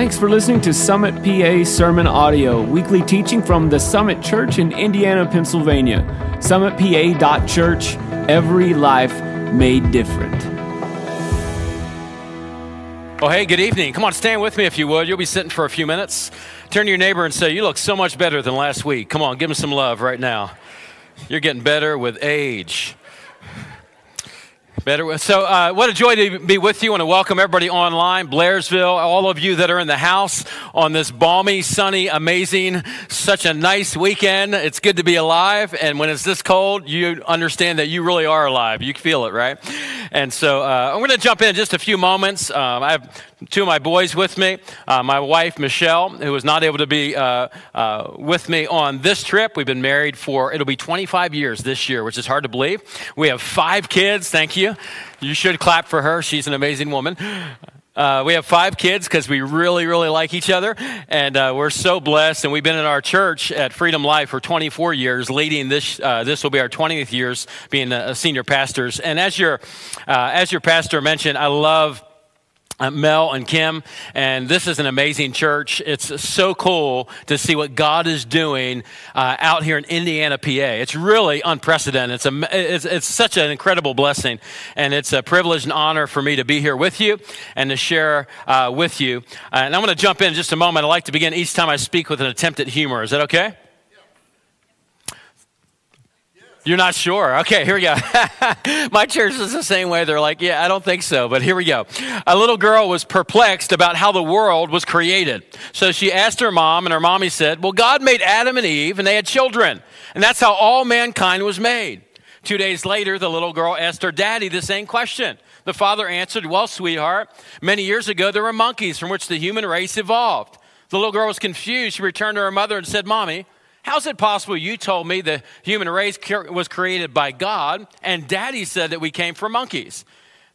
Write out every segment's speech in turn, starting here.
Thanks for listening to Summit PA Sermon Audio, weekly teaching from the Summit Church in Indiana, Pennsylvania. SummitPA.church, every life made different. Oh, hey, good evening. Come on, stand with me if you would. You'll be sitting for a few minutes. Turn to your neighbor and say, You look so much better than last week. Come on, give him some love right now. You're getting better with age. Better. So, uh, what a joy to be with you. Want to welcome everybody online, Blairsville, all of you that are in the house on this balmy, sunny, amazing, such a nice weekend. It's good to be alive. And when it's this cold, you understand that you really are alive. You feel it, right? And so, uh, I'm going to jump in just a few moments. Um, I have two of my boys with me. Uh, my wife, Michelle, who was not able to be uh, uh, with me on this trip. We've been married for, it'll be 25 years this year, which is hard to believe. We have five kids. Thank you. You should clap for her. She's an amazing woman. Uh, we have five kids because we really, really like each other, and uh, we're so blessed. And we've been in our church at Freedom Life for 24 years, leading this. Uh, this will be our 20th years being senior pastors. And as your uh, as your pastor mentioned, I love uh, Mel and Kim, and this is an amazing church. It's so cool to see what God is doing uh, out here in Indiana, PA. It's really unprecedented. It's, a, it's, it's, such an incredible blessing, and it's a privilege and honor for me to be here with you and to share uh, with you. Uh, and I'm going to jump in just a moment. I like to begin each time I speak with an attempt at humor. Is that okay? You're not sure? Okay, here we go. My church is the same way. They're like, yeah, I don't think so, but here we go. A little girl was perplexed about how the world was created. So she asked her mom, and her mommy said, Well, God made Adam and Eve, and they had children. And that's how all mankind was made. Two days later, the little girl asked her daddy the same question. The father answered, Well, sweetheart, many years ago there were monkeys from which the human race evolved. The little girl was confused. She returned to her mother and said, Mommy, How's it possible you told me the human race was created by God and daddy said that we came from monkeys?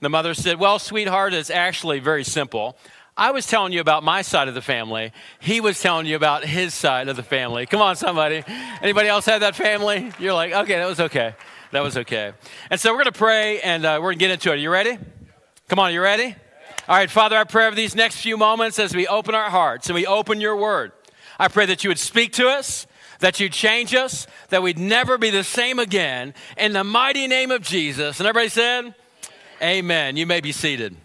The mother said, Well, sweetheart, it's actually very simple. I was telling you about my side of the family. He was telling you about his side of the family. Come on, somebody. Anybody else have that family? You're like, okay, that was okay. That was okay. And so we're going to pray and uh, we're going to get into it. Are you ready? Come on, are you ready? All right, Father, I pray over these next few moments as we open our hearts and we open your word. I pray that you would speak to us that you change us, that we'd never be the same again. In the mighty name of Jesus. And everybody said, Amen. Amen. You may be seated.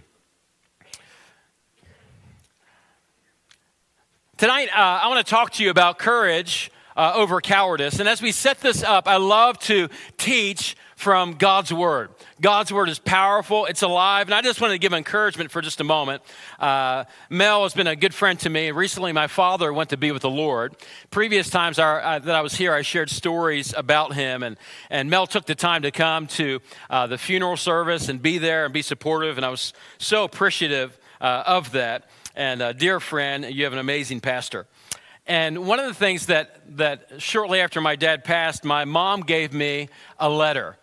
Tonight, uh, I want to talk to you about courage uh, over cowardice. And as we set this up, I love to teach from God's Word. God's Word is powerful, it's alive. And I just wanted to give encouragement for just a moment. Uh, Mel has been a good friend to me. Recently, my father went to be with the Lord. Previous times our, that I was here, I shared stories about him. And, and Mel took the time to come to uh, the funeral service and be there and be supportive. And I was so appreciative uh, of that. And, uh, dear friend, you have an amazing pastor. And one of the things that, that shortly after my dad passed, my mom gave me a letter.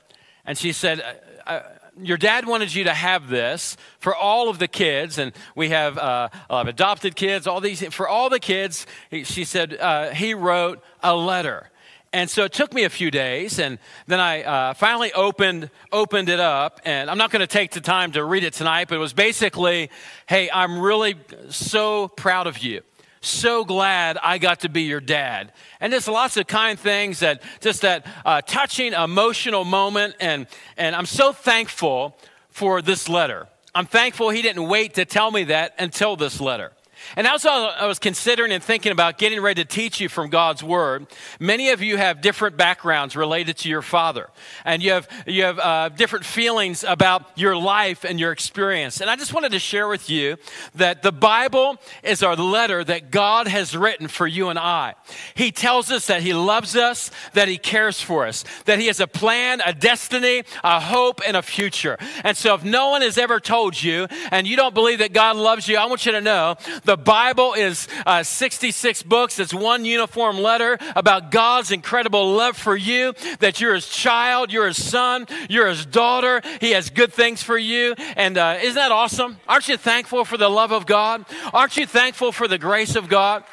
And she said, uh, uh, Your dad wanted you to have this for all of the kids. And we have uh, adopted kids, all these, for all the kids. She said, uh, He wrote a letter. And so it took me a few days, and then I uh, finally opened opened it up. And I'm not going to take the time to read it tonight, but it was basically, "Hey, I'm really so proud of you so glad I got to be your dad. And just lots of kind things that just that uh, touching emotional moment. And, and I'm so thankful for this letter. I'm thankful he didn't wait to tell me that until this letter. And as I was considering and thinking about getting ready to teach you from God's Word, many of you have different backgrounds related to your father. And you have, you have uh, different feelings about your life and your experience. And I just wanted to share with you that the Bible is our letter that God has written for you and I. He tells us that He loves us, that He cares for us, that He has a plan, a destiny, a hope, and a future. And so if no one has ever told you and you don't believe that God loves you, I want you to know the Bible is uh, 66 books. It's one uniform letter about God's incredible love for you, that you're his child, you're his son, you're his daughter. He has good things for you. And uh, isn't that awesome? Aren't you thankful for the love of God? Aren't you thankful for the grace of God?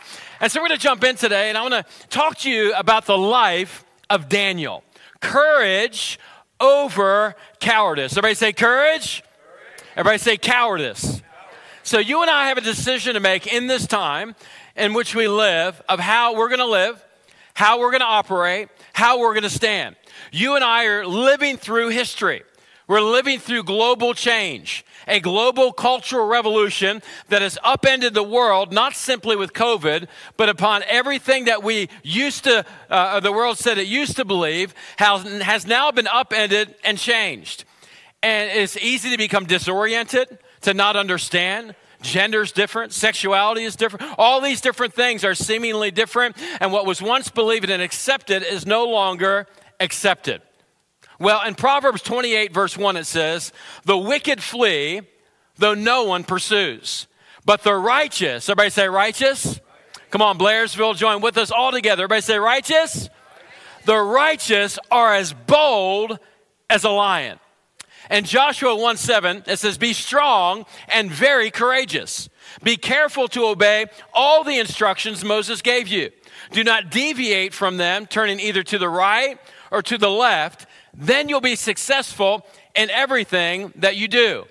And so we're going to jump in today, and I want to talk to you about the life of Daniel. Courage over cowardice. Everybody say courage. courage. Everybody say cowardice. So you and I have a decision to make in this time in which we live of how we're going to live, how we're going to operate, how we're going to stand. You and I are living through history. We're living through global change, a global cultural revolution that has upended the world, not simply with COVID, but upon everything that we used to, uh, the world said it used to believe, has, has now been upended and changed. And it's easy to become disoriented, to not understand. Gender's different, sexuality is different. All these different things are seemingly different, and what was once believed and accepted is no longer accepted. Well, in Proverbs 28, verse 1, it says, The wicked flee, though no one pursues. But the righteous, everybody say righteous? Come on, Blairsville, join with us all together. Everybody say righteous? The righteous are as bold as a lion. And Joshua 1 7, it says, Be strong and very courageous. Be careful to obey all the instructions Moses gave you. Do not deviate from them, turning either to the right or to the left. Then you'll be successful in everything that you do.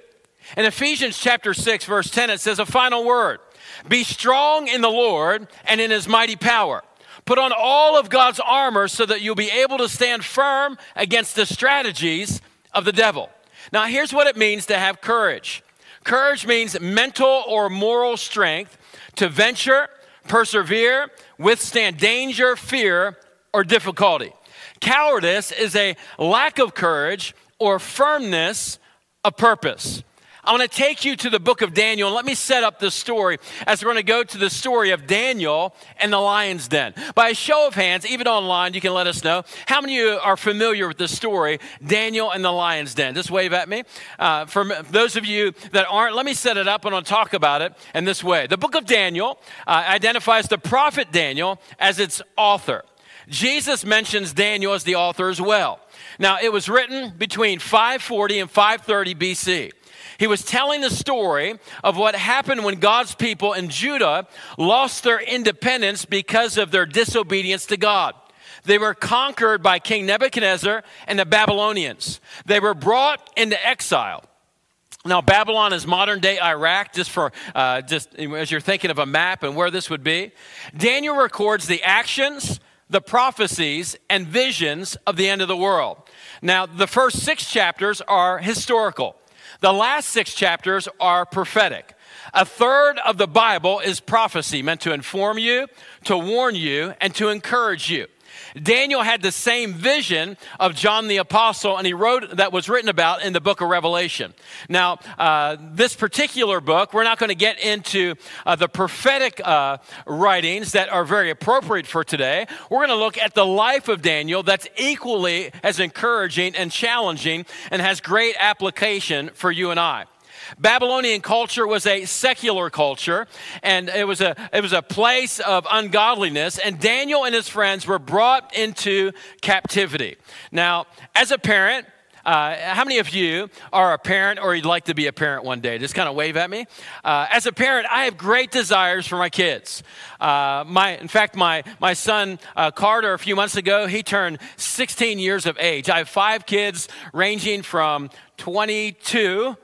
In Ephesians chapter 6, verse 10, it says a final word Be strong in the Lord and in his mighty power. Put on all of God's armor so that you'll be able to stand firm against the strategies of the devil. Now, here's what it means to have courage courage means mental or moral strength to venture, persevere, withstand danger, fear, or difficulty. Cowardice is a lack of courage or firmness of purpose. I want to take you to the book of Daniel and let me set up this story as we're going to go to the story of Daniel and the lion's den. By a show of hands, even online, you can let us know how many of you are familiar with the story, Daniel and the lion's den. Just wave at me. Uh, for those of you that aren't, let me set it up and I'll talk about it in this way. The book of Daniel uh, identifies the prophet Daniel as its author. Jesus mentions Daniel as the author as well. Now, it was written between 540 and 530 BC. He was telling the story of what happened when God's people in Judah lost their independence because of their disobedience to God. They were conquered by King Nebuchadnezzar and the Babylonians. They were brought into exile. Now, Babylon is modern day Iraq, just for uh, just as you're thinking of a map and where this would be. Daniel records the actions, the prophecies, and visions of the end of the world. Now, the first six chapters are historical. The last six chapters are prophetic. A third of the Bible is prophecy, meant to inform you, to warn you, and to encourage you. Daniel had the same vision of John the Apostle, and he wrote that was written about in the book of Revelation. Now, uh, this particular book, we're not going to get into uh, the prophetic uh, writings that are very appropriate for today. We're going to look at the life of Daniel that's equally as encouraging and challenging and has great application for you and I. Babylonian culture was a secular culture, and it was a, it was a place of ungodliness, and Daniel and his friends were brought into captivity. Now, as a parent, uh, how many of you are a parent or you'd like to be a parent one day? Just kind of wave at me. Uh, as a parent, I have great desires for my kids. Uh, my, in fact, my, my son uh, Carter, a few months ago, he turned 16 years of age. I have five kids ranging from 22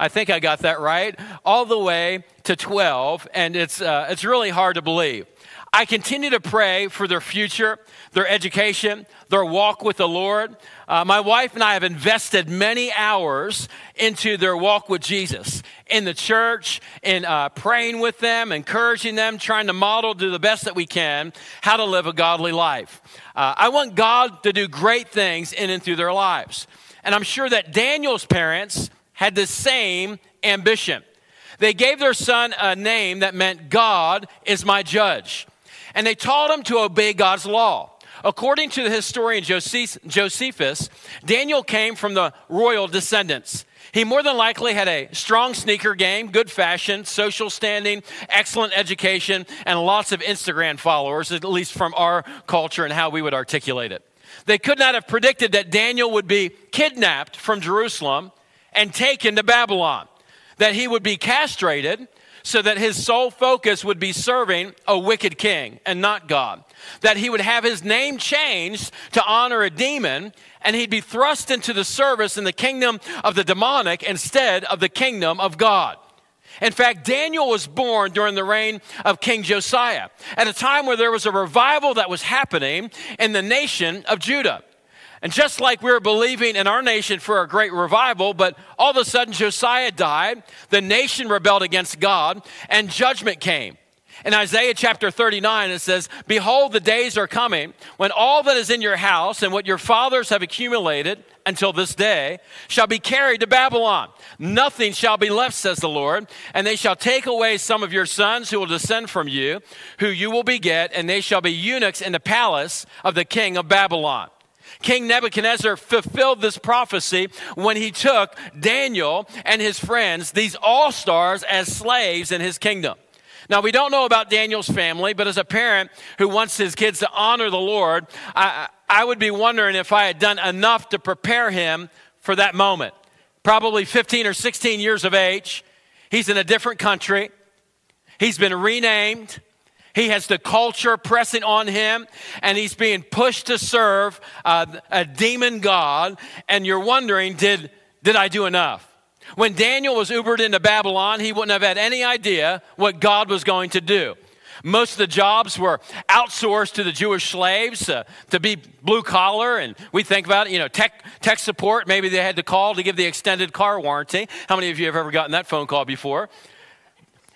I think I got that right, all the way to 12, and it's, uh, it's really hard to believe. I continue to pray for their future, their education, their walk with the Lord. Uh, my wife and I have invested many hours into their walk with Jesus in the church, in uh, praying with them, encouraging them, trying to model, do the best that we can, how to live a godly life. Uh, I want God to do great things in and through their lives. And I'm sure that Daniel's parents, had the same ambition. They gave their son a name that meant God is my judge. And they taught him to obey God's law. According to the historian Josephus, Daniel came from the royal descendants. He more than likely had a strong sneaker game, good fashion, social standing, excellent education, and lots of Instagram followers, at least from our culture and how we would articulate it. They could not have predicted that Daniel would be kidnapped from Jerusalem and taken to Babylon, that he would be castrated so that his sole focus would be serving a wicked king and not God, that he would have his name changed to honor a demon and he'd be thrust into the service in the kingdom of the demonic instead of the kingdom of God. In fact, Daniel was born during the reign of King Josiah, at a time where there was a revival that was happening in the nation of Judah. And just like we were believing in our nation for a great revival, but all of a sudden Josiah died, the nation rebelled against God, and judgment came. In Isaiah chapter 39, it says, Behold, the days are coming when all that is in your house and what your fathers have accumulated until this day shall be carried to Babylon. Nothing shall be left, says the Lord. And they shall take away some of your sons who will descend from you, who you will beget, and they shall be eunuchs in the palace of the king of Babylon. King Nebuchadnezzar fulfilled this prophecy when he took Daniel and his friends, these all stars, as slaves in his kingdom. Now, we don't know about Daniel's family, but as a parent who wants his kids to honor the Lord, I, I would be wondering if I had done enough to prepare him for that moment. Probably 15 or 16 years of age. He's in a different country. He's been renamed. He has the culture pressing on him, and he's being pushed to serve uh, a demon God. And you're wondering, did, did I do enough? When Daniel was Ubered into Babylon, he wouldn't have had any idea what God was going to do. Most of the jobs were outsourced to the Jewish slaves uh, to be blue collar, and we think about it, you know, tech, tech support. Maybe they had to call to give the extended car warranty. How many of you have ever gotten that phone call before?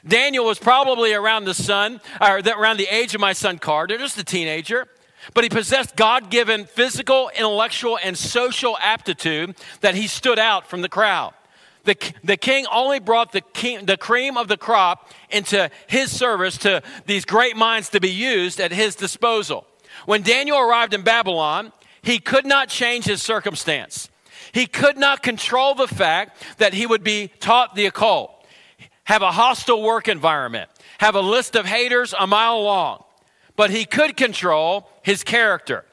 Daniel was probably around the son, or around the age of my son Carter, just a teenager. But he possessed God given physical, intellectual, and social aptitude that he stood out from the crowd. The, the king only brought the, king, the cream of the crop into his service to these great minds to be used at his disposal. When Daniel arrived in Babylon, he could not change his circumstance. He could not control the fact that he would be taught the occult, have a hostile work environment, have a list of haters a mile long. But he could control his character.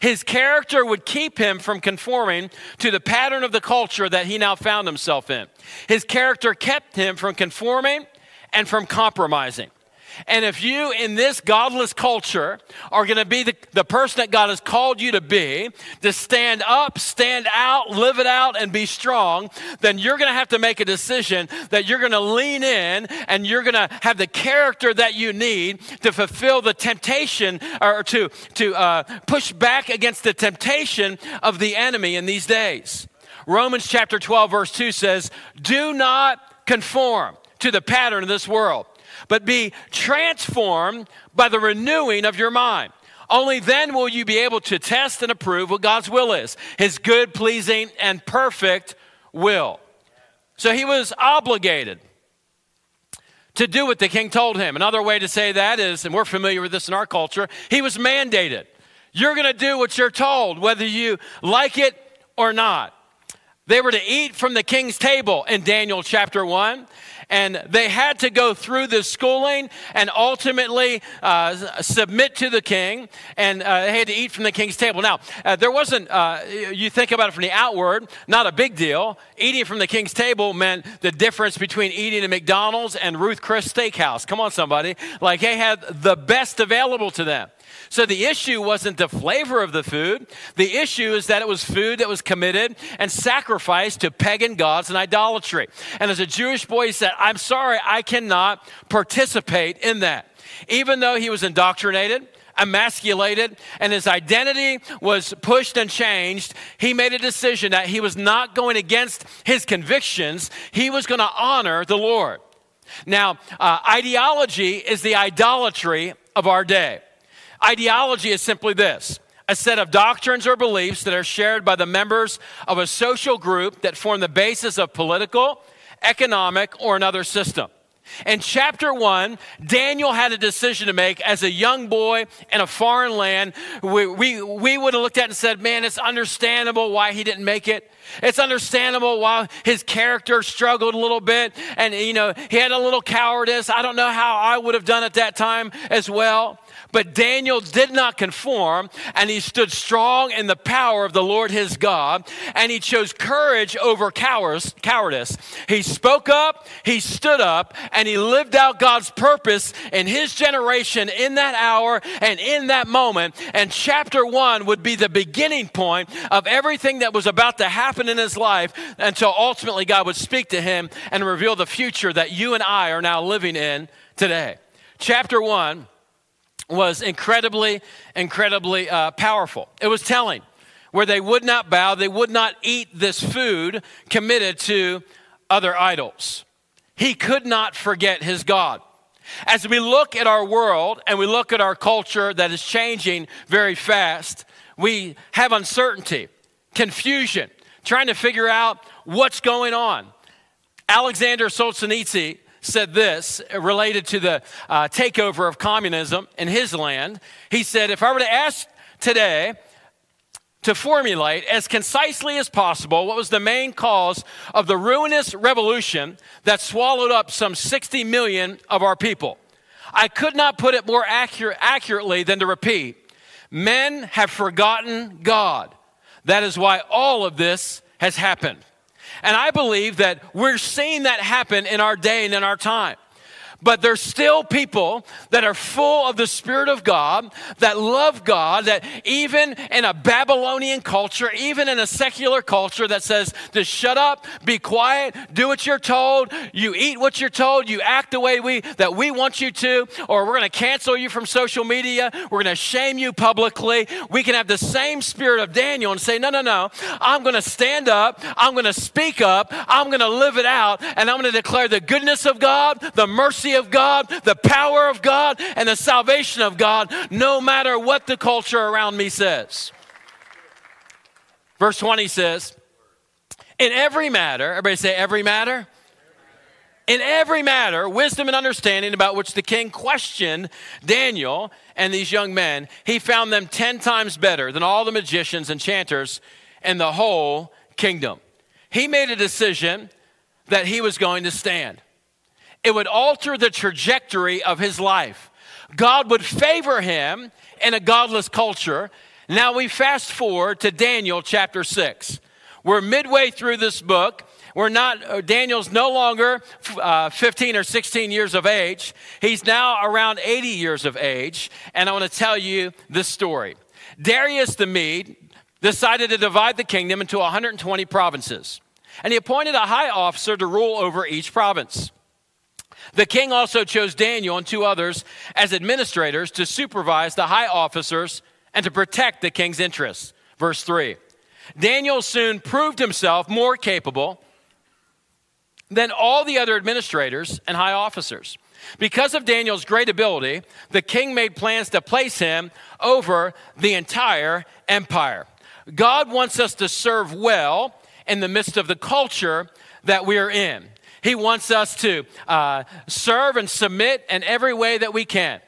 His character would keep him from conforming to the pattern of the culture that he now found himself in. His character kept him from conforming and from compromising. And if you in this godless culture are going to be the, the person that God has called you to be, to stand up, stand out, live it out, and be strong, then you're going to have to make a decision that you're going to lean in and you're going to have the character that you need to fulfill the temptation or to, to uh, push back against the temptation of the enemy in these days. Romans chapter 12, verse 2 says, Do not conform to the pattern of this world but be transformed by the renewing of your mind. Only then will you be able to test and approve what God's will is his good, pleasing, and perfect will. So he was obligated to do what the king told him. Another way to say that is, and we're familiar with this in our culture, he was mandated. You're going to do what you're told, whether you like it or not. They were to eat from the king's table in Daniel chapter 1 and they had to go through this schooling and ultimately uh, submit to the king, and uh, they had to eat from the king's table. Now, uh, there wasn't, uh, you think about it from the outward, not a big deal. Eating from the king's table meant the difference between eating at McDonald's and Ruth Chris Steakhouse. Come on, somebody. Like they had the best available to them. So the issue wasn't the flavor of the food. The issue is that it was food that was committed and sacrificed to pagan gods and idolatry. And as a Jewish boy, he said, I'm sorry, I cannot participate in that. Even though he was indoctrinated, emasculated and his identity was pushed and changed, he made a decision that he was not going against his convictions. He was going to honor the Lord. Now, uh, ideology is the idolatry of our day. Ideology is simply this a set of doctrines or beliefs that are shared by the members of a social group that form the basis of political, economic, or another system. In chapter one, Daniel had a decision to make as a young boy in a foreign land. We, we, we would have looked at it and said, Man, it's understandable why he didn't make it. It's understandable why his character struggled a little bit and, you know, he had a little cowardice. I don't know how I would have done at that time as well. But Daniel did not conform, and he stood strong in the power of the Lord his God, and he chose courage over cowardice. He spoke up, he stood up, and he lived out God's purpose in his generation in that hour and in that moment. And chapter one would be the beginning point of everything that was about to happen in his life until ultimately God would speak to him and reveal the future that you and I are now living in today. Chapter one was incredibly, incredibly uh, powerful. It was telling where they would not bow, they would not eat this food committed to other idols. He could not forget his God. As we look at our world and we look at our culture that is changing very fast, we have uncertainty, confusion, trying to figure out what's going on. Alexander Solzhenitsyn said this related to the uh, takeover of communism in his land. He said, If I were to ask today to formulate as concisely as possible what was the main cause of the ruinous revolution that swallowed up some 60 million of our people, I could not put it more accurate, accurately than to repeat men have forgotten God. That is why all of this has happened. And I believe that we're seeing that happen in our day and in our time. But there's still people that are full of the Spirit of God, that love God, that even in a Babylonian culture, even in a secular culture that says to shut up, be quiet, do what you're told, you eat what you're told, you act the way we that we want you to, or we're gonna cancel you from social media, we're gonna shame you publicly. We can have the same spirit of Daniel and say, No, no, no, I'm gonna stand up, I'm gonna speak up, I'm gonna live it out, and I'm gonna declare the goodness of God, the mercy mercy of God, the power of God, and the salvation of God, no matter what the culture around me says. Verse 20 says, In every matter, everybody say, every matter. In every matter, wisdom and understanding about which the king questioned Daniel and these young men, he found them 10 times better than all the magicians and chanters in the whole kingdom. He made a decision that he was going to stand it would alter the trajectory of his life. God would favor him in a godless culture. Now we fast forward to Daniel chapter 6. We're midway through this book. We're not, uh, Daniel's no longer uh, 15 or 16 years of age. He's now around 80 years of age. And I want to tell you this story. Darius the Mede decided to divide the kingdom into 120 provinces. And he appointed a high officer to rule over each province. The king also chose Daniel and two others as administrators to supervise the high officers and to protect the king's interests. Verse 3 Daniel soon proved himself more capable than all the other administrators and high officers. Because of Daniel's great ability, the king made plans to place him over the entire empire. God wants us to serve well in the midst of the culture that we're in. He wants us to uh, serve and submit in every way that we can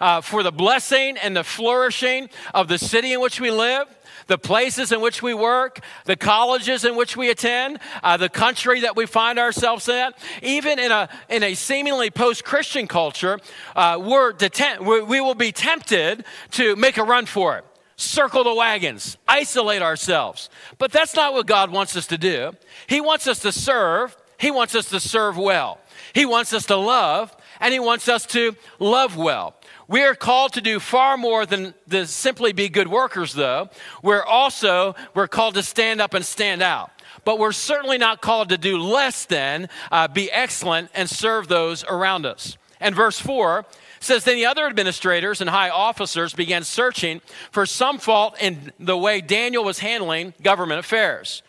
uh, for the blessing and the flourishing of the city in which we live, the places in which we work, the colleges in which we attend, uh, the country that we find ourselves in. Even in a, in a seemingly post Christian culture, uh, we're deten- we will be tempted to make a run for it circle the wagons, isolate ourselves. But that's not what God wants us to do. He wants us to serve he wants us to serve well. He wants us to love, and He wants us to love well. We are called to do far more than to simply be good workers, though. We're also we're called to stand up and stand out. But we're certainly not called to do less than uh, be excellent and serve those around us. And verse 4 says, Then the other administrators and high officers began searching for some fault in the way Daniel was handling government affairs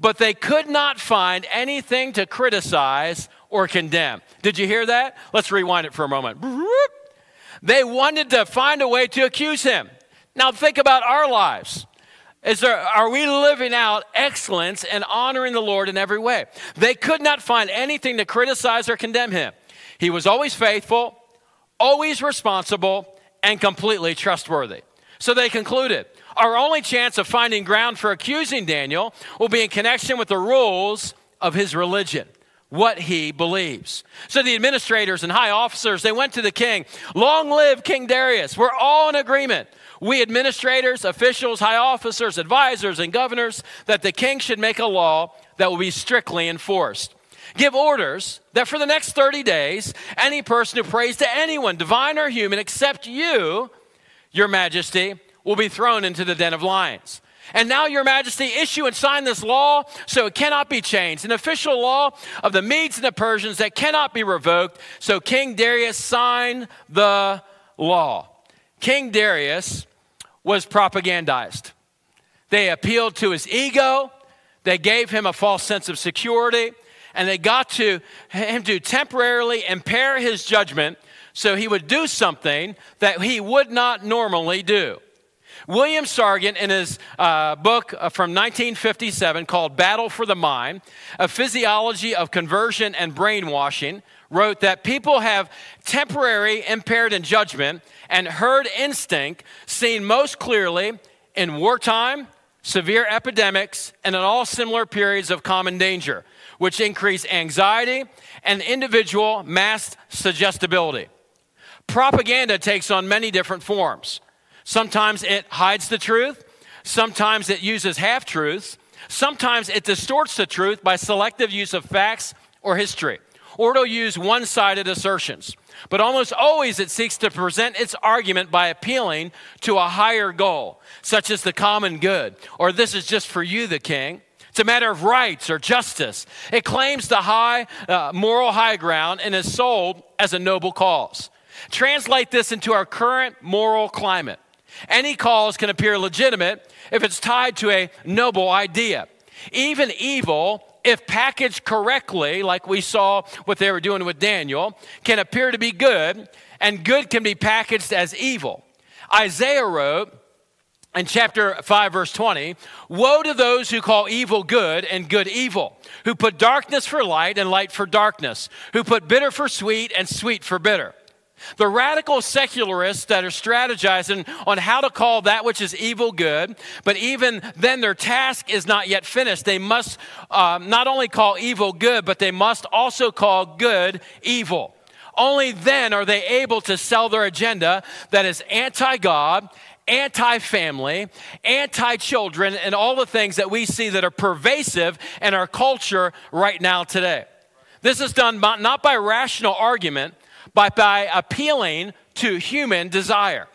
but they could not find anything to criticize or condemn. Did you hear that? Let's rewind it for a moment. They wanted to find a way to accuse him. Now think about our lives. Is there, are we living out excellence and honoring the Lord in every way? They could not find anything to criticize or condemn him. He was always faithful, always responsible, and completely trustworthy. So they concluded our only chance of finding ground for accusing Daniel will be in connection with the rules of his religion. what he believes. So the administrators and high officers, they went to the king. Long live King Darius. We're all in agreement. We administrators, officials, high officers, advisors, and governors that the king should make a law that will be strictly enforced. Give orders that for the next 30 days, any person who prays to anyone, divine or human, except you, your majesty, will be thrown into the den of lions. And now, Your Majesty, issue and sign this law so it cannot be changed, an official law of the Medes and the Persians that cannot be revoked. So King Darius signed the law. King Darius was propagandized. They appealed to his ego, they gave him a false sense of security, and they got to him to temporarily impair his judgment so he would do something that he would not normally do. William Sargant, in his uh, book uh, from 1957 called Battle for the Mind, A Physiology of Conversion and Brainwashing, wrote that people have temporary impaired in judgment and herd instinct seen most clearly in wartime, severe epidemics, and in all similar periods of common danger, which increase anxiety and individual mass suggestibility. Propaganda takes on many different forms. Sometimes it hides the truth, sometimes it uses half truths, sometimes it distorts the truth by selective use of facts or history, or it'll use one sided assertions. But almost always it seeks to present its argument by appealing to a higher goal, such as the common good, or this is just for you, the king. It's a matter of rights or justice. It claims the high uh, moral high ground and is sold as a noble cause. Translate this into our current moral climate. Any cause can appear legitimate if it's tied to a noble idea. Even evil, if packaged correctly, like we saw what they were doing with Daniel, can appear to be good, and good can be packaged as evil. Isaiah wrote, in chapter 5, verse 20, Woe to those who call evil good and good evil, who put darkness for light and light for darkness, who put bitter for sweet and sweet for bitter. The radical secularists that are strategizing on how to call that which is evil good, but even then their task is not yet finished. They must um, not only call evil good, but they must also call good evil. Only then are they able to sell their agenda that is anti God, anti family, anti children, and all the things that we see that are pervasive in our culture right now today. This is done not by rational argument, but by appealing to human desire.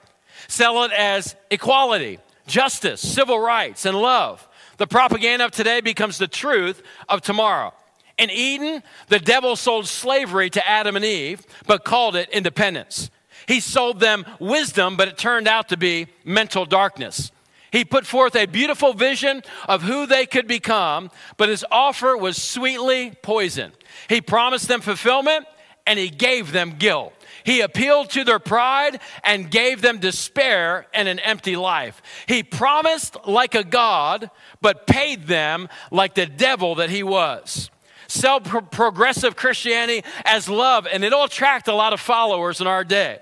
Sell it as equality, justice, civil rights, and love. The propaganda of today becomes the truth of tomorrow. In Eden, the devil sold slavery to Adam and Eve, but called it independence. He sold them wisdom, but it turned out to be mental darkness. He put forth a beautiful vision of who they could become, but his offer was sweetly poison. He promised them fulfillment, and he gave them guilt. He appealed to their pride and gave them despair and an empty life. He promised like a God, but paid them like the devil that he was. Sell pro- progressive Christianity as love, and it'll attract a lot of followers in our day.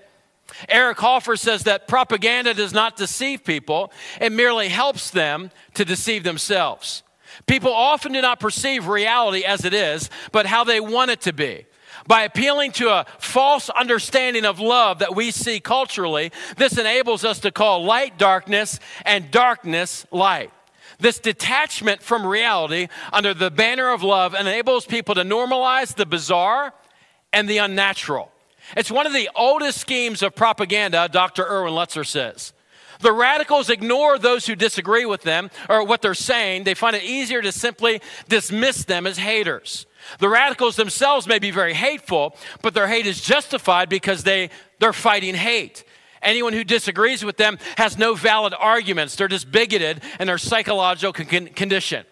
Eric Hoffer says that propaganda does not deceive people, it merely helps them to deceive themselves. People often do not perceive reality as it is, but how they want it to be by appealing to a false understanding of love that we see culturally, this enables us to call light darkness and darkness light. This detachment from reality under the banner of love enables people to normalize the bizarre and the unnatural. It's one of the oldest schemes of propaganda, Dr. Erwin Lutzer says. The radicals ignore those who disagree with them or what they're saying. They find it easier to simply dismiss them as haters. The radicals themselves may be very hateful, but their hate is justified because they, they're fighting hate. Anyone who disagrees with them has no valid arguments. They're just bigoted in their psychological con- condition.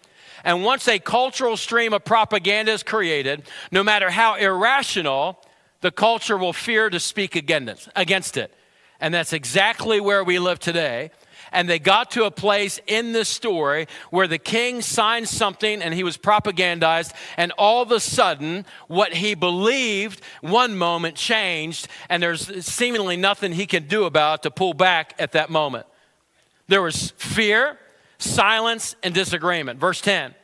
And once a cultural stream of propaganda is created, no matter how irrational, the culture will fear to speak against it. And that's exactly where we live today and they got to a place in this story where the king signed something and he was propagandized, and all of a sudden, what he believed one moment changed, and there's seemingly nothing he can do about to pull back at that moment. There was fear, silence, and disagreement. Verse 10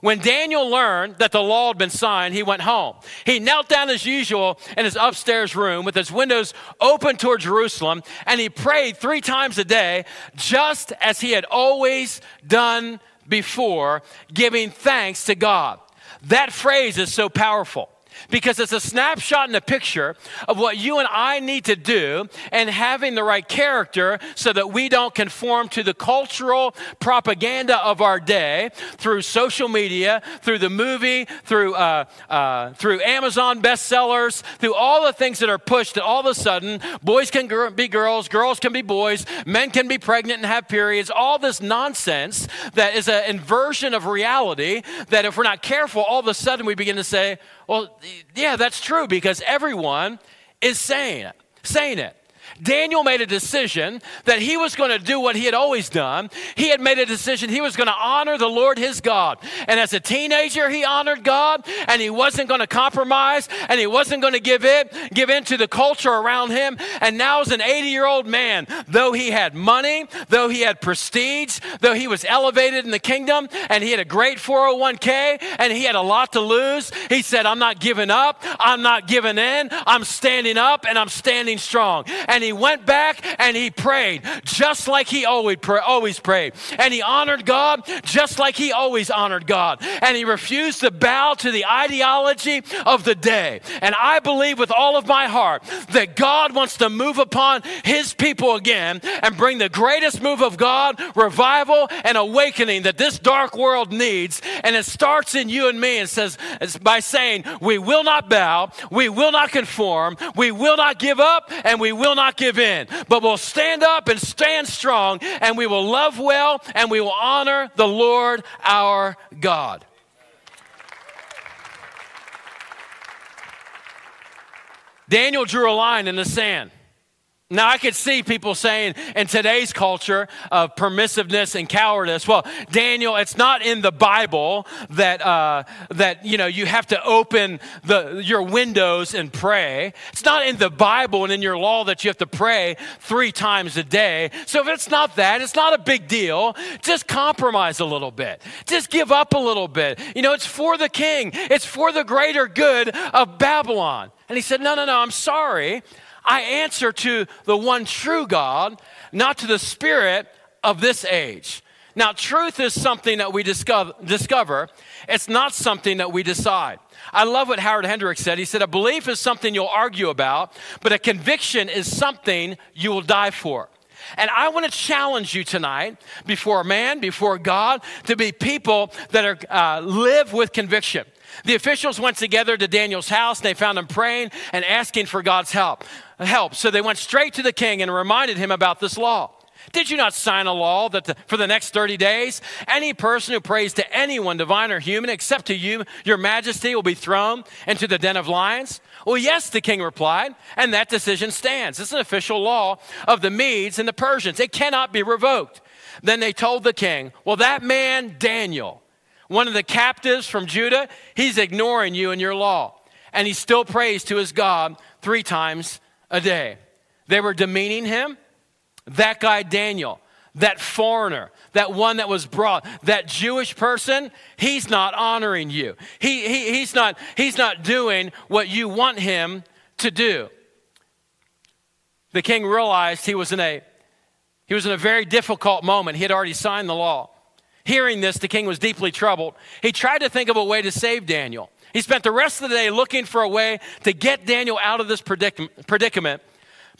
When Daniel learned that the law had been signed, he went home. He knelt down as usual in his upstairs room with his windows open toward Jerusalem, and he prayed three times a day, just as he had always done before, giving thanks to God. That phrase is so powerful because it's a snapshot and a picture of what you and I need to do and having the right character so that we don't conform to the cultural propaganda of our day through social media, through the movie, through, uh, uh, through Amazon bestsellers, through all the things that are pushed that all of a sudden boys can be girls, girls can be boys, men can be pregnant and have periods, all this nonsense that is an inversion of reality that if we're not careful, all of a sudden we begin to say, well, yeah, that's true because everyone is saying it, saying it. Daniel made a decision that he was going to do what he had always done. He had made a decision he was going to honor the Lord his God. And as a teenager, he honored God and he wasn't going to compromise and he wasn't going to give in, give in to the culture around him. And now as an 80 year old man, though he had money, though he had prestige, though he was elevated in the kingdom and he had a great 401k and he had a lot to lose, he said, I'm not giving up. I'm not giving in. I'm standing up and I'm standing strong. And he he went back and he prayed just like he always, pray, always prayed. And he honored God just like he always honored God. And he refused to bow to the ideology of the day. And I believe with all of my heart that God wants to move upon his people again and bring the greatest move of God, revival, and awakening that this dark world needs. And it starts in you and me and says, by saying, We will not bow, we will not conform, we will not give up, and we will not give in, but we'll stand up and stand strong, and we will love well, and we will honor the Lord our God. Daniel drew a line in the sand. Now, I could see people saying in today's culture of permissiveness and cowardice, well, Daniel, it's not in the Bible that, uh, that you know, you have to open the, your windows and pray. It's not in the Bible and in your law that you have to pray three times a day. So if it's not that, it's not a big deal. Just compromise a little bit. Just give up a little bit. You know, it's for the king, it's for the greater good of Babylon. And he said, no, no, no, I'm sorry. I answer to the one true God, not to the spirit of this age. Now, truth is something that we discover. It's not something that we decide. I love what Howard Hendricks said. He said, A belief is something you'll argue about, but a conviction is something you will die for. And I want to challenge you tonight, before man, before God, to be people that are, uh, live with conviction. The officials went together to Daniel's house and they found him praying and asking for God's help. Help. So they went straight to the king and reminded him about this law. Did you not sign a law that the, for the next 30 days, any person who prays to anyone, divine or human, except to you, your majesty, will be thrown into the den of lions? Well, yes, the king replied, and that decision stands. It's an official law of the Medes and the Persians. It cannot be revoked. Then they told the king, Well, that man, Daniel, one of the captives from Judah, he's ignoring you and your law. And he still prays to his God three times a day. They were demeaning him. That guy, Daniel, that foreigner, that one that was brought, that Jewish person, he's not honoring you. He, he, he's, not, he's not doing what you want him to do. The king realized he was in a he was in a very difficult moment. He had already signed the law. Hearing this, the king was deeply troubled. He tried to think of a way to save Daniel. He spent the rest of the day looking for a way to get Daniel out of this predicament,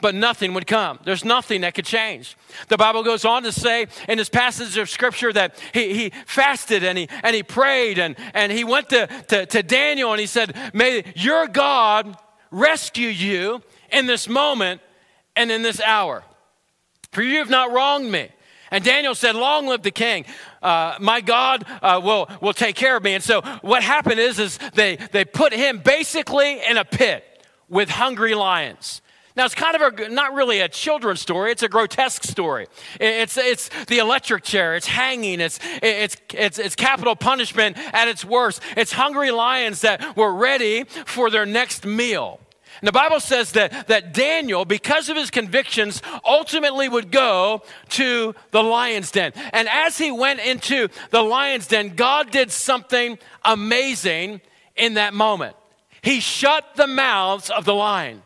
but nothing would come. There's nothing that could change. The Bible goes on to say in this passage of scripture that he, he fasted and he, and he prayed and, and he went to, to, to Daniel and he said, May your God rescue you in this moment and in this hour. For you have not wronged me. And Daniel said, Long live the king. Uh, my God uh, will, will take care of me. And so what happened is, is they, they put him basically in a pit with hungry lions. Now, it's kind of a, not really a children's story, it's a grotesque story. It's, it's the electric chair, it's hanging, it's, it's, it's, it's capital punishment at its worst. It's hungry lions that were ready for their next meal. And the Bible says that, that Daniel, because of his convictions, ultimately would go to the lion's den. And as he went into the lion's den, God did something amazing in that moment. He shut the mouths of the lion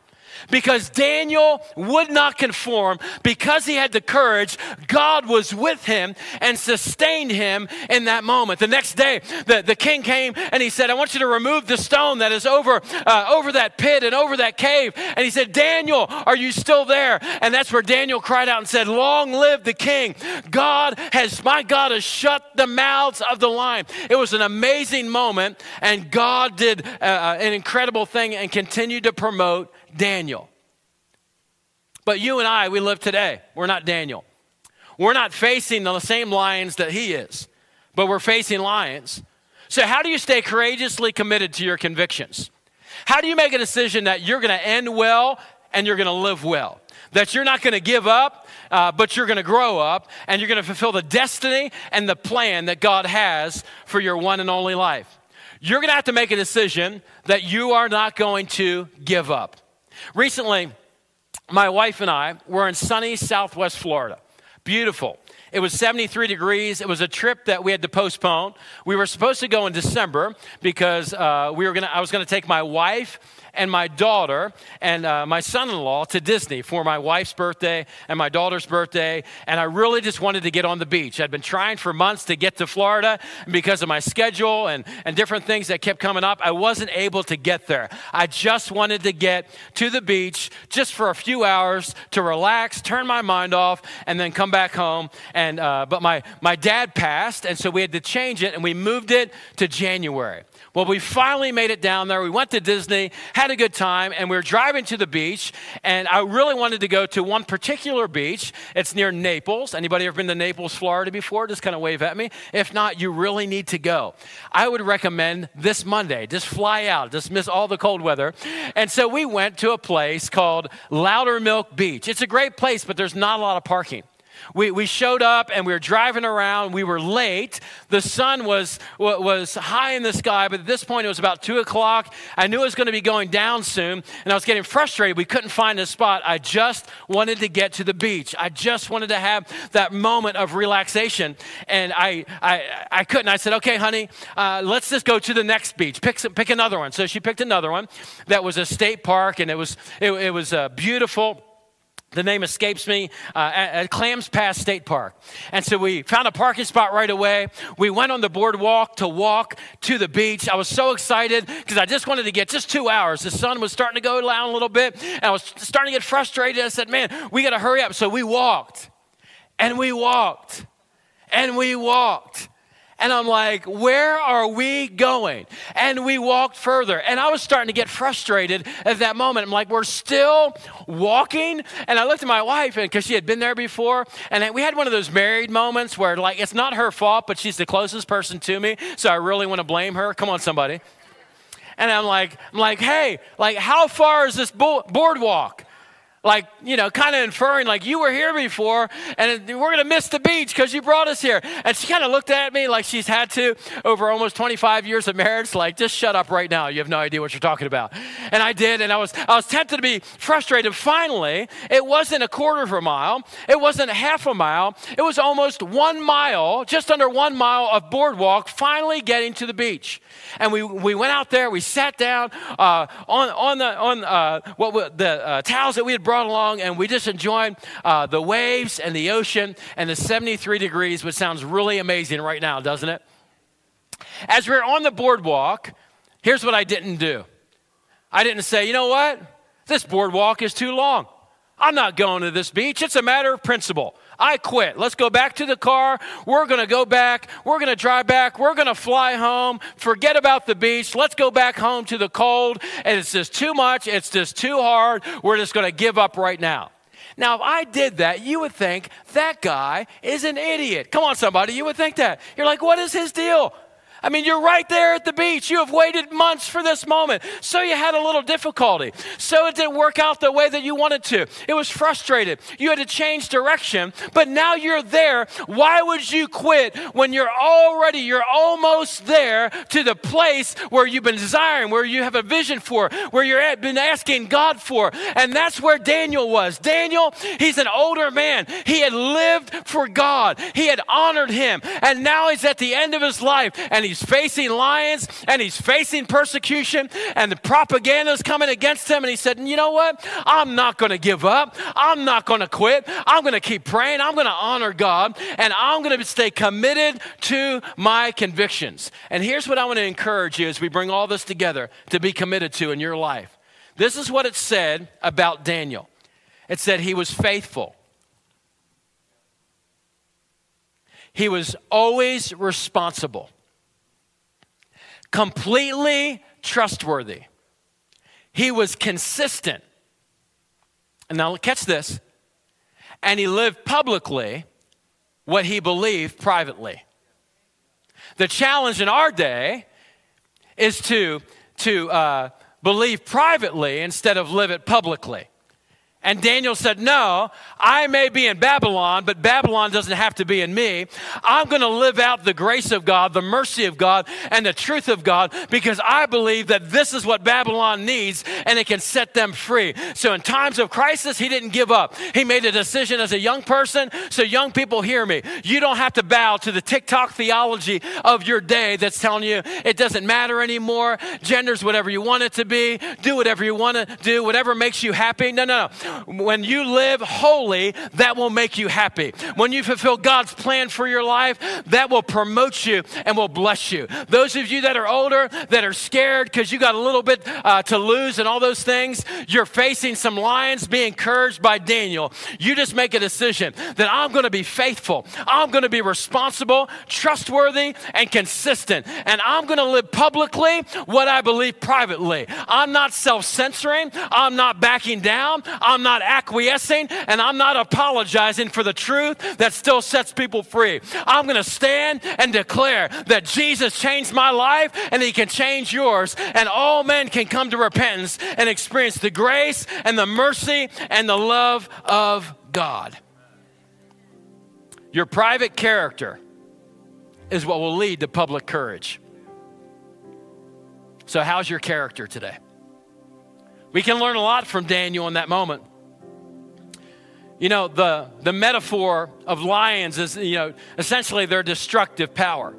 because Daniel would not conform, because he had the courage, God was with him and sustained him in that moment. The next day, the, the king came and he said, I want you to remove the stone that is over, uh, over that pit and over that cave. And he said, Daniel, are you still there? And that's where Daniel cried out and said, Long live the king. God has, my God has shut the mouths of the lion. It was an amazing moment, and God did uh, uh an incredible thing and continued to promote Daniel. But you and I, we live today. We're not Daniel. We're not facing the same lions that he is, but we're facing lions. So, how do you stay courageously committed to your convictions? How do you make a decision that you're going to end well and you're going to live well? That you're not going to give up, uh, but you're going to grow up and you're going to fulfill the destiny and the plan that God has for your one and only life. You're going to have to make a decision that you are not going to give up. Recently, my wife and I were in sunny southwest Florida. Beautiful. It was 73 degrees. It was a trip that we had to postpone. We were supposed to go in December because uh, we were gonna, I was going to take my wife and my daughter and uh, my son in law to Disney for my wife's birthday and my daughter's birthday. And I really just wanted to get on the beach. I'd been trying for months to get to Florida because of my schedule and, and different things that kept coming up. I wasn't able to get there. I just wanted to get to the beach just for a few hours to relax, turn my mind off, and then come back home. And, uh, but my, my dad passed, and so we had to change it, and we moved it to January. Well, we finally made it down there. We went to Disney, had a good time, and we were driving to the beach. And I really wanted to go to one particular beach. It's near Naples. Anybody ever been to Naples, Florida before? Just kind of wave at me. If not, you really need to go. I would recommend this Monday. Just fly out. Just miss all the cold weather. And so we went to a place called Lowdermilk Beach. It's a great place, but there's not a lot of parking. We, we showed up and we were driving around. We were late. The sun was, was high in the sky, but at this point it was about 2 o'clock. I knew it was going to be going down soon, and I was getting frustrated. We couldn't find a spot. I just wanted to get to the beach. I just wanted to have that moment of relaxation, and I, I, I couldn't. I said, okay, honey, uh, let's just go to the next beach. Pick, some, pick another one. So she picked another one that was a state park, and it was, it, it was uh, beautiful the name escapes me, uh, at, at, Clams Pass State Park. And so we found a parking spot right away. We went on the boardwalk to walk to the beach. I was so excited because I just wanted to get just two hours. The sun was starting to go down a little bit, and I was starting to get frustrated. I said, Man, we got to hurry up. So we walked, and we walked, and we walked. And I'm like, where are we going? And we walked further. And I was starting to get frustrated at that moment. I'm like, we're still walking. And I looked at my wife, because she had been there before, and we had one of those married moments where, like, it's not her fault, but she's the closest person to me. So I really want to blame her. Come on, somebody. And I'm like, I'm like, hey, like, how far is this boardwalk? Like, you know, kind of inferring, like, you were here before and we're going to miss the beach because you brought us here. And she kind of looked at me like she's had to over almost 25 years of marriage, like, just shut up right now. You have no idea what you're talking about. And I did, and I was, I was tempted to be frustrated. Finally, it wasn't a quarter of a mile, it wasn't a half a mile, it was almost one mile, just under one mile of boardwalk, finally getting to the beach. And we, we went out there, we sat down uh, on, on, the, on uh, what, the uh, towels that we had brought brought along, and we just enjoyed uh, the waves and the ocean and the 73 degrees, which sounds really amazing right now, doesn't it? As we we're on the boardwalk, here's what I didn't do I didn't say, you know what? This boardwalk is too long. I'm not going to this beach. It's a matter of principle. I quit. Let's go back to the car. We're going to go back. We're going to drive back. We're going to fly home. Forget about the beach. Let's go back home to the cold. And it's just too much. It's just too hard. We're just going to give up right now. Now, if I did that, you would think that guy is an idiot. Come on, somebody. You would think that. You're like, what is his deal? I mean, you're right there at the beach. You have waited months for this moment. So you had a little difficulty. So it didn't work out the way that you wanted to. It was frustrated. You had to change direction, but now you're there. Why would you quit when you're already, you're almost there to the place where you've been desiring, where you have a vision for, where you've been asking God for? And that's where Daniel was. Daniel, he's an older man. He had lived for God, he had honored him. And now he's at the end of his life and he's facing lions and he's facing persecution and the propaganda is coming against him. And he said, You know what? I'm not going to give up. I'm not going to quit. I'm going to keep praying. I'm going to honor God and I'm going to stay committed to my convictions. And here's what I want to encourage you as we bring all this together to be committed to in your life. This is what it said about Daniel it said he was faithful. He was always responsible, completely trustworthy. He was consistent. And now, catch this. And he lived publicly what he believed privately. The challenge in our day is to, to uh, believe privately instead of live it publicly. And Daniel said, No, I may be in Babylon, but Babylon doesn't have to be in me. I'm going to live out the grace of God, the mercy of God, and the truth of God because I believe that this is what Babylon needs and it can set them free. So, in times of crisis, he didn't give up. He made a decision as a young person. So, young people, hear me. You don't have to bow to the TikTok theology of your day that's telling you it doesn't matter anymore. Gender's whatever you want it to be. Do whatever you want to do, whatever makes you happy. No, no, no. When you live holy, that will make you happy. When you fulfill God's plan for your life, that will promote you and will bless you. Those of you that are older, that are scared because you got a little bit uh, to lose and all those things, you're facing some lions. Be encouraged by Daniel. You just make a decision that I'm going to be faithful, I'm going to be responsible, trustworthy, and consistent. And I'm going to live publicly what I believe privately. I'm not self censoring, I'm not backing down, I'm I'm not acquiescing and I'm not apologizing for the truth that still sets people free. I'm going to stand and declare that Jesus changed my life and he can change yours, and all men can come to repentance and experience the grace and the mercy and the love of God. Your private character is what will lead to public courage. So, how's your character today? We can learn a lot from Daniel in that moment. You know, the, the metaphor of lions is, you know, essentially their destructive power.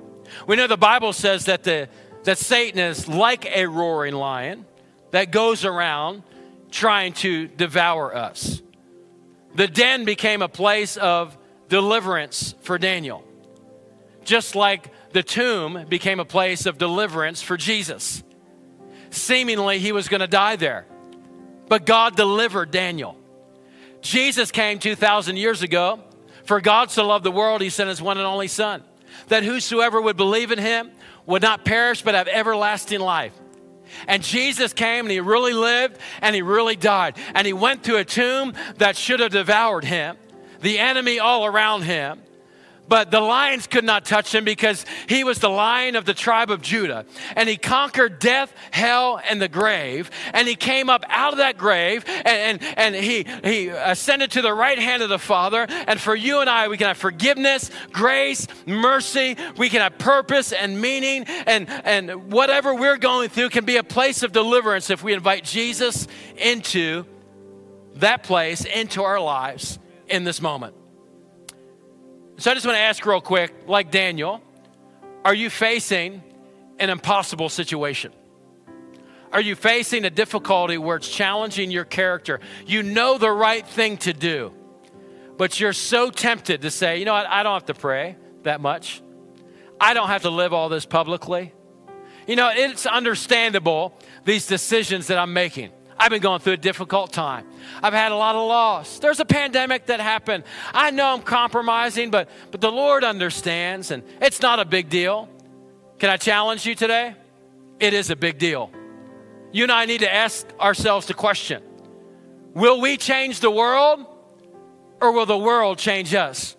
We know the Bible says that, the, that Satan is like a roaring lion that goes around trying to devour us. The den became a place of deliverance for Daniel, just like the tomb became a place of deliverance for Jesus. Seemingly, he was going to die there, but God delivered Daniel. Jesus came 2,000 years ago. For God so loved the world, he sent his one and only Son, that whosoever would believe in him would not perish but have everlasting life. And Jesus came and he really lived and he really died. And he went to a tomb that should have devoured him, the enemy all around him. But the lions could not touch him because he was the lion of the tribe of Judah. And he conquered death, hell, and the grave. And he came up out of that grave and, and, and he, he ascended to the right hand of the Father. And for you and I, we can have forgiveness, grace, mercy. We can have purpose and meaning. And, and whatever we're going through can be a place of deliverance if we invite Jesus into that place, into our lives in this moment. So I just want to ask real quick, like Daniel, are you facing an impossible situation? Are you facing a difficulty where it's challenging your character? You know the right thing to do, but you're so tempted to say, you know what, I don't have to pray that much. I don't have to live all this publicly. You know, it's understandable, these decisions that I'm making. I've been going through a difficult time. I've had a lot of loss. There's a pandemic that happened. I know I'm compromising, but, but the Lord understands, and it's not a big deal. Can I challenge you today? It is a big deal. You and I need to ask ourselves the question Will we change the world, or will the world change us?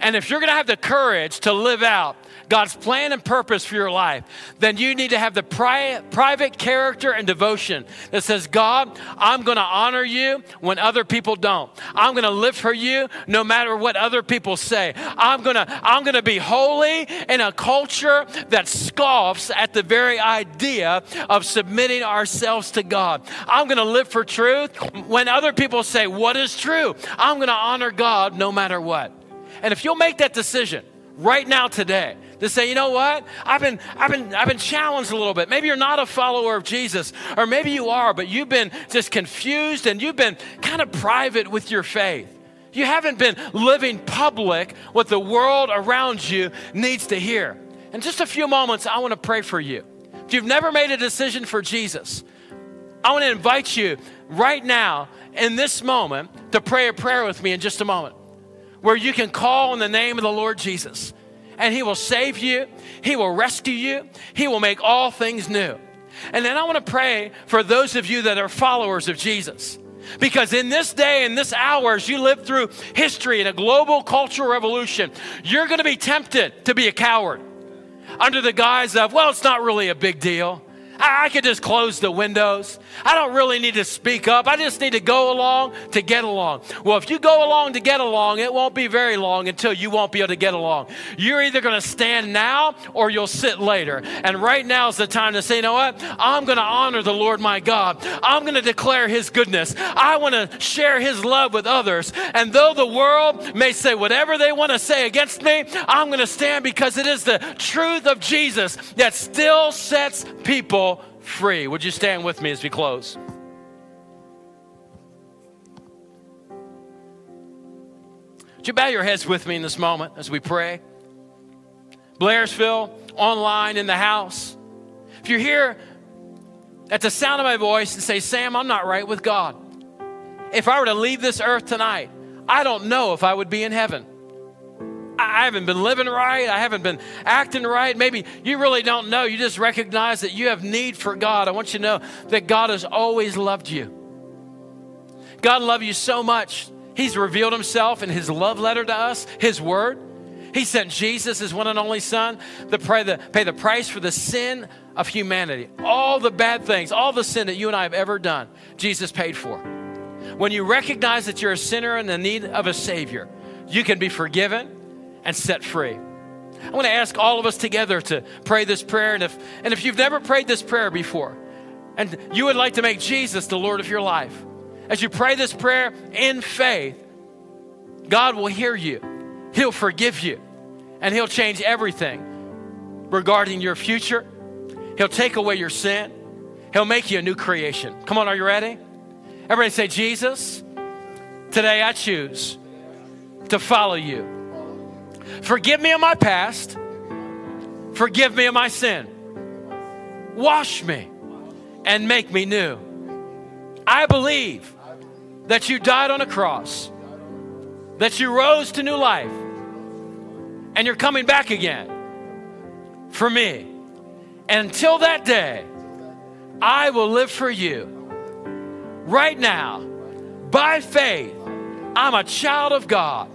And if you're to have the courage to live out God's plan and purpose for your life, then you need to have the pri- private character and devotion that says, God, I'm going to honor you when other people don't. I'm going to live for you no matter what other people say. I'm going to I'm going to be holy in a culture that scoffs at the very idea of submitting ourselves to God. I'm going to live for truth when other people say, What is true? I'm going to honor God no matter what. And if you'll make that decision right now, today, to say, you know what? I've been, I've been, I've been challenged a little bit. Maybe you're not a follower of Jesus, or maybe you are, but you've been just confused and you've been kind of private with your faith. You haven't been living public what the world around you needs to hear. In just a few moments, I want to pray for you. If you've never made a decision for Jesus, I want to invite you right now in this moment to pray a prayer with me in just a moment where you can call on the name of the Lord Jesus and He will save you, He will rescue you, He will make all things new. And then I want to pray for those of you that are followers of Jesus. Because in this day, in this hour, as you live through history and a global cultural revolution, you're going to be tempted to be a coward under the guise of, well, it's not really a big deal. I, I could just close the windows. I don't really need to speak up. I just need to go along to get along. Well, if you go along to get along, it won't be very long until you won't be able to get along. You're either going to stand now or you'll sit later. And right now is the time to say, you know what? I'm going to honor the Lord my God. I'm going to declare his goodness. I want to share his love with others. And though the world may say whatever they want to say against me, I'm going to stand because it is the truth of Jesus that still sets people free. Would you stand with me as we close? Would you bow your heads with me in this moment as we pray? Blairsville, online, in the house. If you're here at the sound of my voice and say, Sam, I'm not right with God. If I were to leave this earth tonight, I don't know if I would be in heaven. I haven't been living right. I haven't been acting right. Maybe you really don't know. You just recognize that you have need for God. I want you to know that God has always loved you. God loved you so much. He's revealed himself in his love letter to us, his word. He sent Jesus, his one and only son, to pay the, pay the price for the sin of humanity. All the bad things, all the sin that you and I have ever done, Jesus paid for. When you recognize that you're a sinner and in the need of a Savior, you can be forgiven and set free. I want to ask all of us together to pray this prayer. And if, and if you've never prayed this prayer before, and you would like to make Jesus the Lord of your life, as you pray this prayer in faith, God will hear you, He'll forgive you, and He'll change everything regarding your future. He'll take away your sin, He'll make you a new creation. Come on, are you ready? Everybody say, Jesus, today I choose to follow you. Forgive me of my past. Forgive me of my sin. Wash me and make me new. I believe that you died on a cross, that you rose to new life, and you're coming back again for me. And until that day, I will live for you. Right now, by faith, I'm a child of God,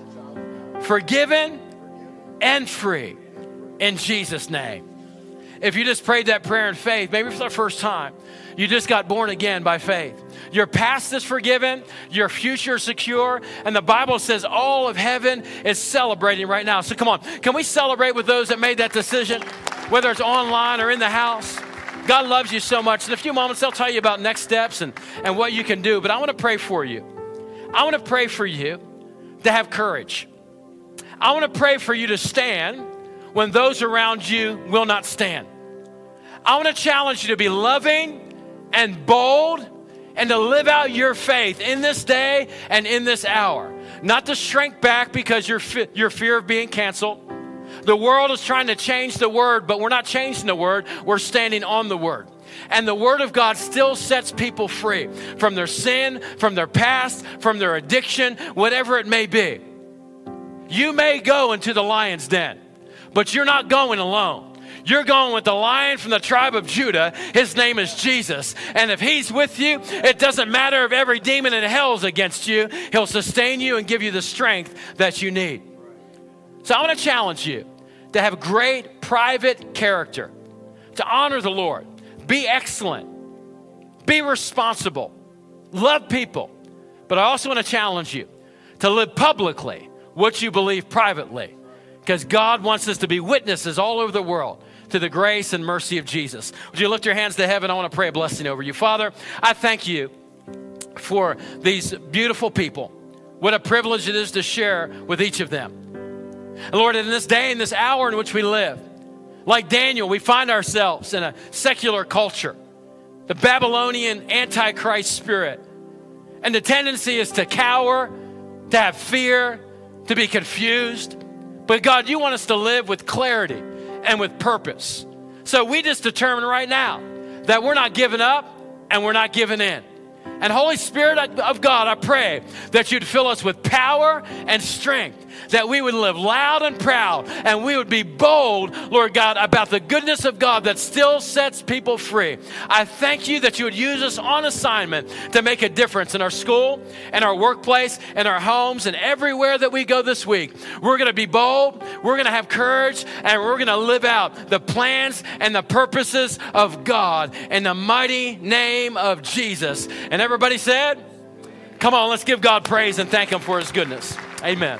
forgiven and free in Jesus' name. If you just prayed that prayer in faith, maybe for the first time, you just got born again by faith. Your past is forgiven, your future is secure, and the Bible says all of heaven is celebrating right now. So come on, can we celebrate with those that made that decision, whether it's online or in the house? God loves you so much. In a few moments, I'll tell you about next steps and, and what you can do, but I want to pray for you. I want to pray for you to have courage. I want to pray for you to stand when those around you will not stand. I want to challenge you to be loving and bold and to live out your faith in this day and in this hour. Not to shrink back because your, your fear of being canceled. The world is trying to change the word, but we're not changing the word, we're standing on the word. And the Word of God still sets people free from their sin, from their past, from their addiction, whatever it may be. You may go into the lion's den, but you're not going alone. You're going with the lion from the tribe of Judah. His name is Jesus. And if he's with you, it doesn't matter if every demon in hell is against you, he'll sustain you and give you the strength that you need. So I want to challenge you to have great private character, to honor the Lord, be excellent, be responsible, love people. But I also want to challenge you to live publicly what you believe privately because God wants us to be witnesses all over the world to the grace and mercy of Jesus. Would you lift your hands to heaven? I want to pray a blessing over you. Father, I thank you for these beautiful people. What a privilege it is to share with each of them. Lord, in this day, in this hour in which we live, like Daniel, we find ourselves in a secular culture, the Babylonian antichrist spirit. And the tendency is to cower, to have fear, to be confused. But God, you want us to live with clarity and with purpose. So we just determine right now that we're not giving up and we're not giving in. And Holy Spirit of God, I pray that you'd fill us with power and strength that we would live loud and proud and we would be bold, Lord God, about the goodness of God that still sets people free. I thank you that you would use us on assignment to make a difference in our school, in our workplace, in our homes, and everywhere that we go this week. We're going to be bold, we're going to have courage, and we're going to live out the plans and the purposes of God in the mighty name of Jesus. And everybody said, Come on, let's give God praise and thank Him for His goodness. Amen.